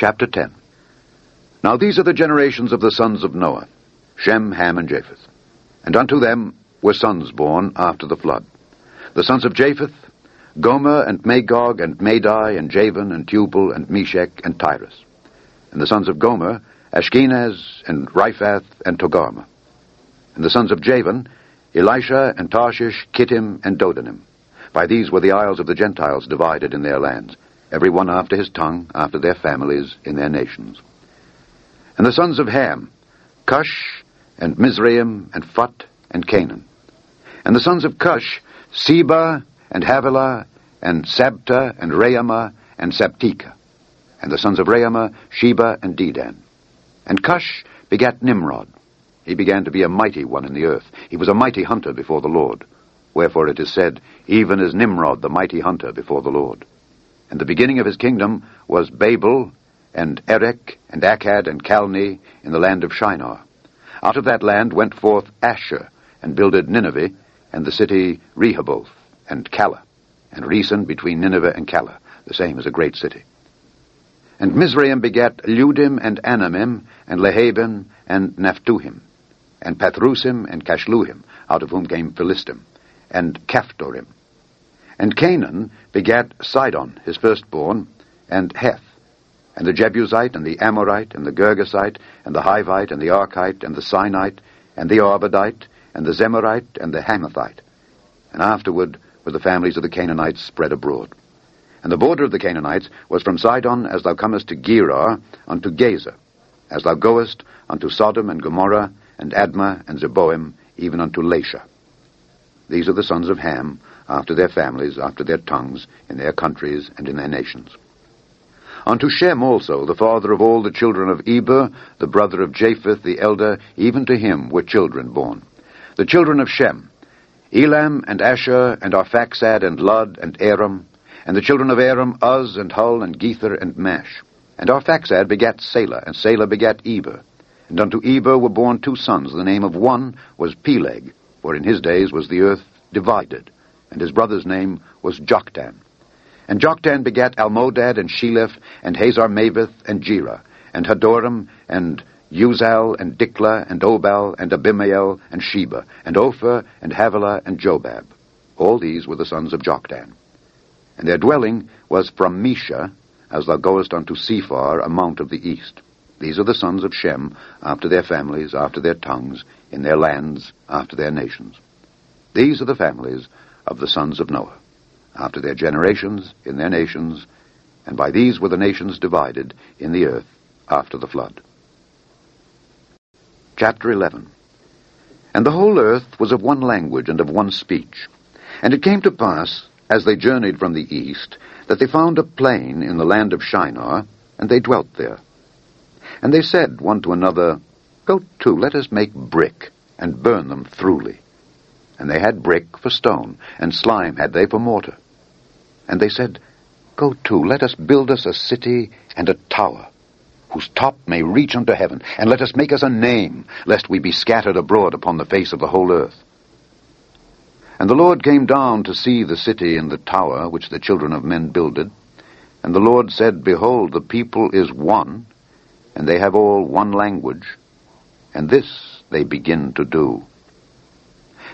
Chapter 10 Now these are the generations of the sons of Noah, Shem, Ham, and Japheth. And unto them were sons born after the flood. The sons of Japheth, Gomer, and Magog, and Madai, and Javan, and Tubal, and Meshech, and Tiras. And the sons of Gomer, Ashkenaz, and Riphath, and Togarmah. And the sons of Javan, Elishah, and Tarshish, Kittim, and Dodanim. By these were the isles of the Gentiles divided in their lands, every one after his tongue, after their families, in their nations. And the sons of Ham, Cush, and Mizraim, and Phut, and Canaan. And the sons of Cush, Seba, and Havilah, and Sabtah, and Raamah, and Sabtechah. And the sons of Raamah, Sheba, and Dedan. And Cush begat Nimrod. He began to be a mighty one in the earth. He was a mighty hunter before the Lord. Wherefore it is said, even as Nimrod, the mighty hunter before the Lord. And the beginning of his kingdom was Babel, and Erech, and Accad, and Calneh, in the land of Shinar. Out of that land went forth Asshur, and builded Nineveh, and the city Rehoboth, and Calah, and Resen between Nineveh and Calah, the same as a great city. And Mizraim begat Ludim and Anamim, and Lehabim, and Naphtuhim, and Pathrusim, and Casluhim, out of whom came Philistim, and Caphtorim. And Canaan begat Sidon, his firstborn, and Heth, and the Jebusite, and the Amorite, and the Girgasite, and the Hivite, and the Arkite, and the Sinite, and the Arvadite, and the Zemarite, and the Hamathite. And afterward were the families of the Canaanites spread abroad. And the border of the Canaanites was from Sidon as thou comest to Gerar unto Gaza, as thou goest unto Sodom and Gomorrah, and Admah and Zeboim, even unto Lasha. These are the sons of Ham, after their families, after their tongues, in their countries, and in their nations. Unto Shem also, the father of all the children of Eber, the brother of Japheth the elder, even to him were children born. The children of Shem, Elam and Asshur and Arphaxad and Lud and Aram, and the children of Aram, Uz and Hul and Gether and Mash. And Arphaxad begat Salah, and Salah begat Eber. And unto Eber were born two sons. The name of one was Peleg, for in his days was the earth divided, and his brother's name was Joktan. And Joktan begat Almodad and Sheleph and Hazarmaveth and Jerah, and Hadoram and Uzal and Diklah and Obal and Abimael and Sheba, and Ophir and Havilah and Jobab. All these were the sons of Joktan. And their dwelling was from Mesha, as thou goest unto Sephar, a mount of the east. These are the sons of Shem, after their families, after their tongues, in their lands, after their nations. These are the families of the sons of Noah, after their generations, in their nations, and by these were the nations divided in the earth after the flood. Chapter 11 And the whole earth was of one language and of one speech. And it came to pass, as they journeyed from the east, that they found a plain in the land of Shinar, and they dwelt there. And they said one to another, Go to, let us make brick, and burn them throughly. And they had brick for stone, and slime had they for mortar. And they said, Go to, let us build us a city and a tower, whose top may reach unto heaven, and let us make us a name, lest we be scattered abroad upon the face of the whole earth. And the Lord came down to see the city and the tower which the children of men builded. And the Lord said, Behold, the people is one, and they have all one language, and this they begin to do.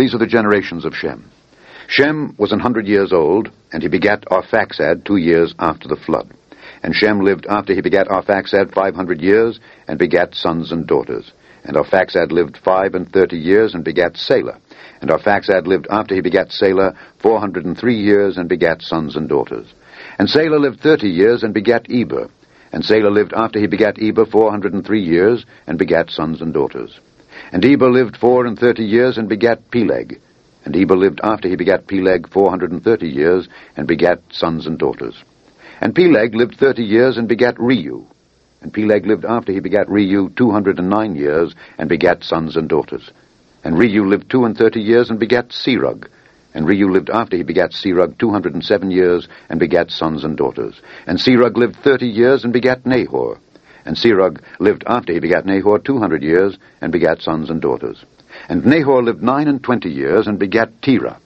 These are the generations of Shem. Shem was an hundred years old, and he begat Arphaxad two years after the flood. And Shem lived after he begat Arphaxad five hundred years, and begat sons and daughters. And Arphaxad lived five and thirty years, and begat Salah. And Arphaxad lived after he begat Salah four hundred and three years, and begat sons and daughters. And Salah lived thirty years, and begat Eber. And Salah lived after he begat Eber four hundred and three years, and begat sons and daughters. And Eber lived four and thirty years, and begat Peleg. And Eber lived after he begat Peleg four hundred and thirty years, and begat sons and daughters. And Peleg lived thirty years, and begat Reu. And Peleg lived after he begat Reu two hundred and nine years, and begat sons and daughters. And Reu lived two and thirty years, and begat Serug. And Reu lived after he begat Serug two hundred and seven years, and begat sons and daughters. And Serug lived thirty years, and begat Nahor. And Serug lived after he begat Nahor two hundred years, and begat sons and daughters. And Nahor lived nine and twenty years, and begat Terah.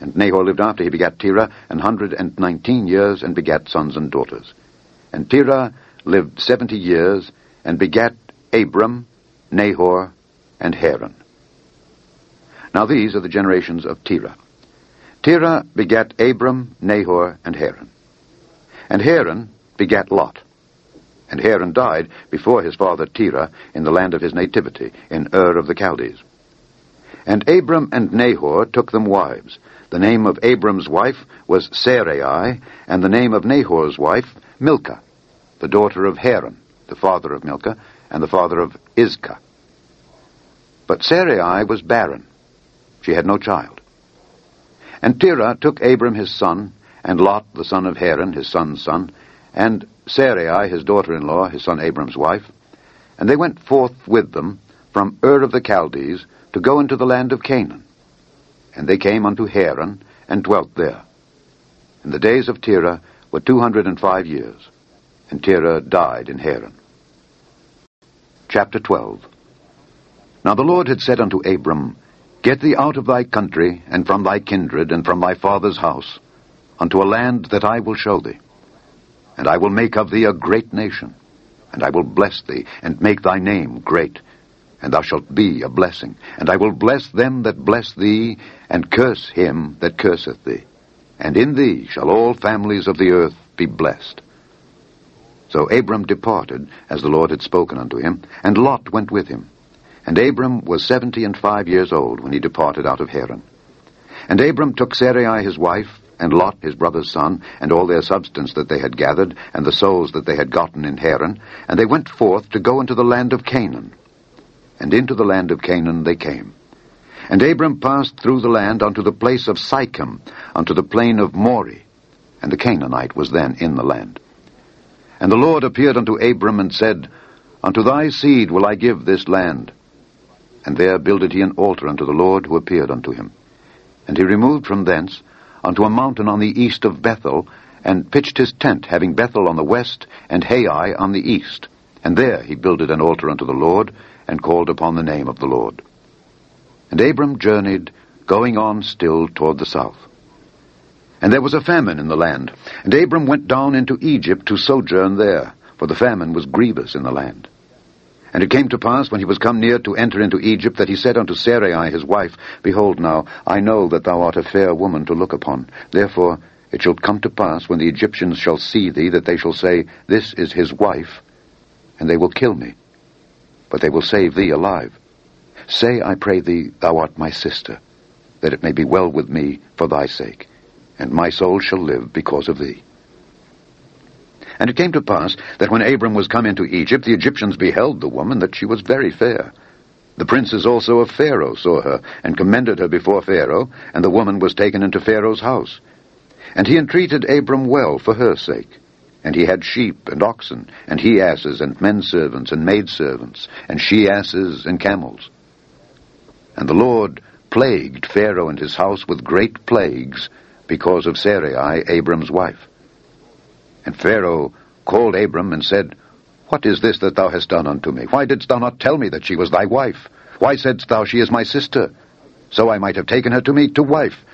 And Nahor lived after he begat Terah an hundred and nineteen years, and begat sons and daughters. And Terah lived seventy years, and begat Abram, Nahor, and Haran. Now these are the generations of Terah. Terah begat Abram, Nahor, and Haran. And Haran begat Lot. And Haran died before his father Terah in the land of his nativity, in Ur of the Chaldees. And Abram and Nahor took them wives. The name of Abram's wife was Sarai, and the name of Nahor's wife Milcah, the daughter of Haran, the father of Milcah, and the father of Iscah. But Sarai was barren. She had no child. And Terah took Abram his son, and Lot the son of Haran, his son's son, and Sarai his daughter-in-law, his son Abram's wife, and they went forth with them from Ur of the Chaldees to go into the land of Canaan. And they came unto Haran, and dwelt there. And the days of Terah were two hundred and five years, and Terah died in Haran. Chapter 12 Now the Lord had said unto Abram, Get thee out of thy country, and from thy kindred, and from thy father's house, unto a land that I will show thee. And I will make of thee a great nation, and I will bless thee, and make thy name great, and thou shalt be a blessing. And I will bless them that bless thee, and curse him that curseth thee. And in thee shall all families of the earth be blessed. So Abram departed, as the Lord had spoken unto him, and Lot went with him. And Abram was seventy and five years old when he departed out of Haran. And Abram took Sarai his wife, and Lot his brother's son, and all their substance that they had gathered, and the souls that they had gotten in Haran, and they went forth to go into the land of Canaan and into the land of Canaan they came. And Abram passed through the land unto the place of Sichem, unto the plain of Moreh, and the Canaanite was then in the land. And the Lord appeared unto Abram and said, Unto thy seed will I give this land. And there builded he an altar unto the Lord who appeared unto him. And he removed from thence unto a mountain on the east of Bethel, and pitched his tent, having Bethel on the west, and Hai on the east. And there he builded an altar unto the Lord, and called upon the name of the Lord. And Abram journeyed, going on still toward the south. And there was a famine in the land, and Abram went down into Egypt to sojourn there, for the famine was grievous in the land. And it came to pass, when he was come near to enter into Egypt, that he said unto Sarai his wife, Behold now, I know that thou art a fair woman to look upon. Therefore it shall come to pass, when the Egyptians shall see thee, that they shall say, This is his wife, and they will kill me but they will save thee alive. Say, I pray thee, thou art my sister, that it may be well with me for thy sake, and my soul shall live because of thee. And it came to pass that when Abram was come into Egypt, the Egyptians beheld the woman, that she was very fair. The princes also of Pharaoh saw her, and commended her before Pharaoh, and the woman was taken into Pharaoh's house. And he entreated Abram well for her sake. And he had sheep and oxen, and he asses, and men servants, and maid servants, and she asses, and camels. And the Lord plagued Pharaoh and his house with great plagues because of Sarai, Abram's wife. And Pharaoh called Abram and said, What is this that thou hast done unto me? Why didst thou not tell me that she was thy wife? Why saidst thou, She is my sister? So I might have taken her to me to wife.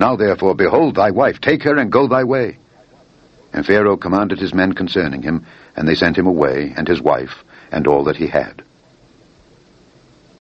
Now therefore, behold thy wife, take her and go thy way. And Pharaoh commanded his men concerning him, and they sent him away, and his wife, and all that he had.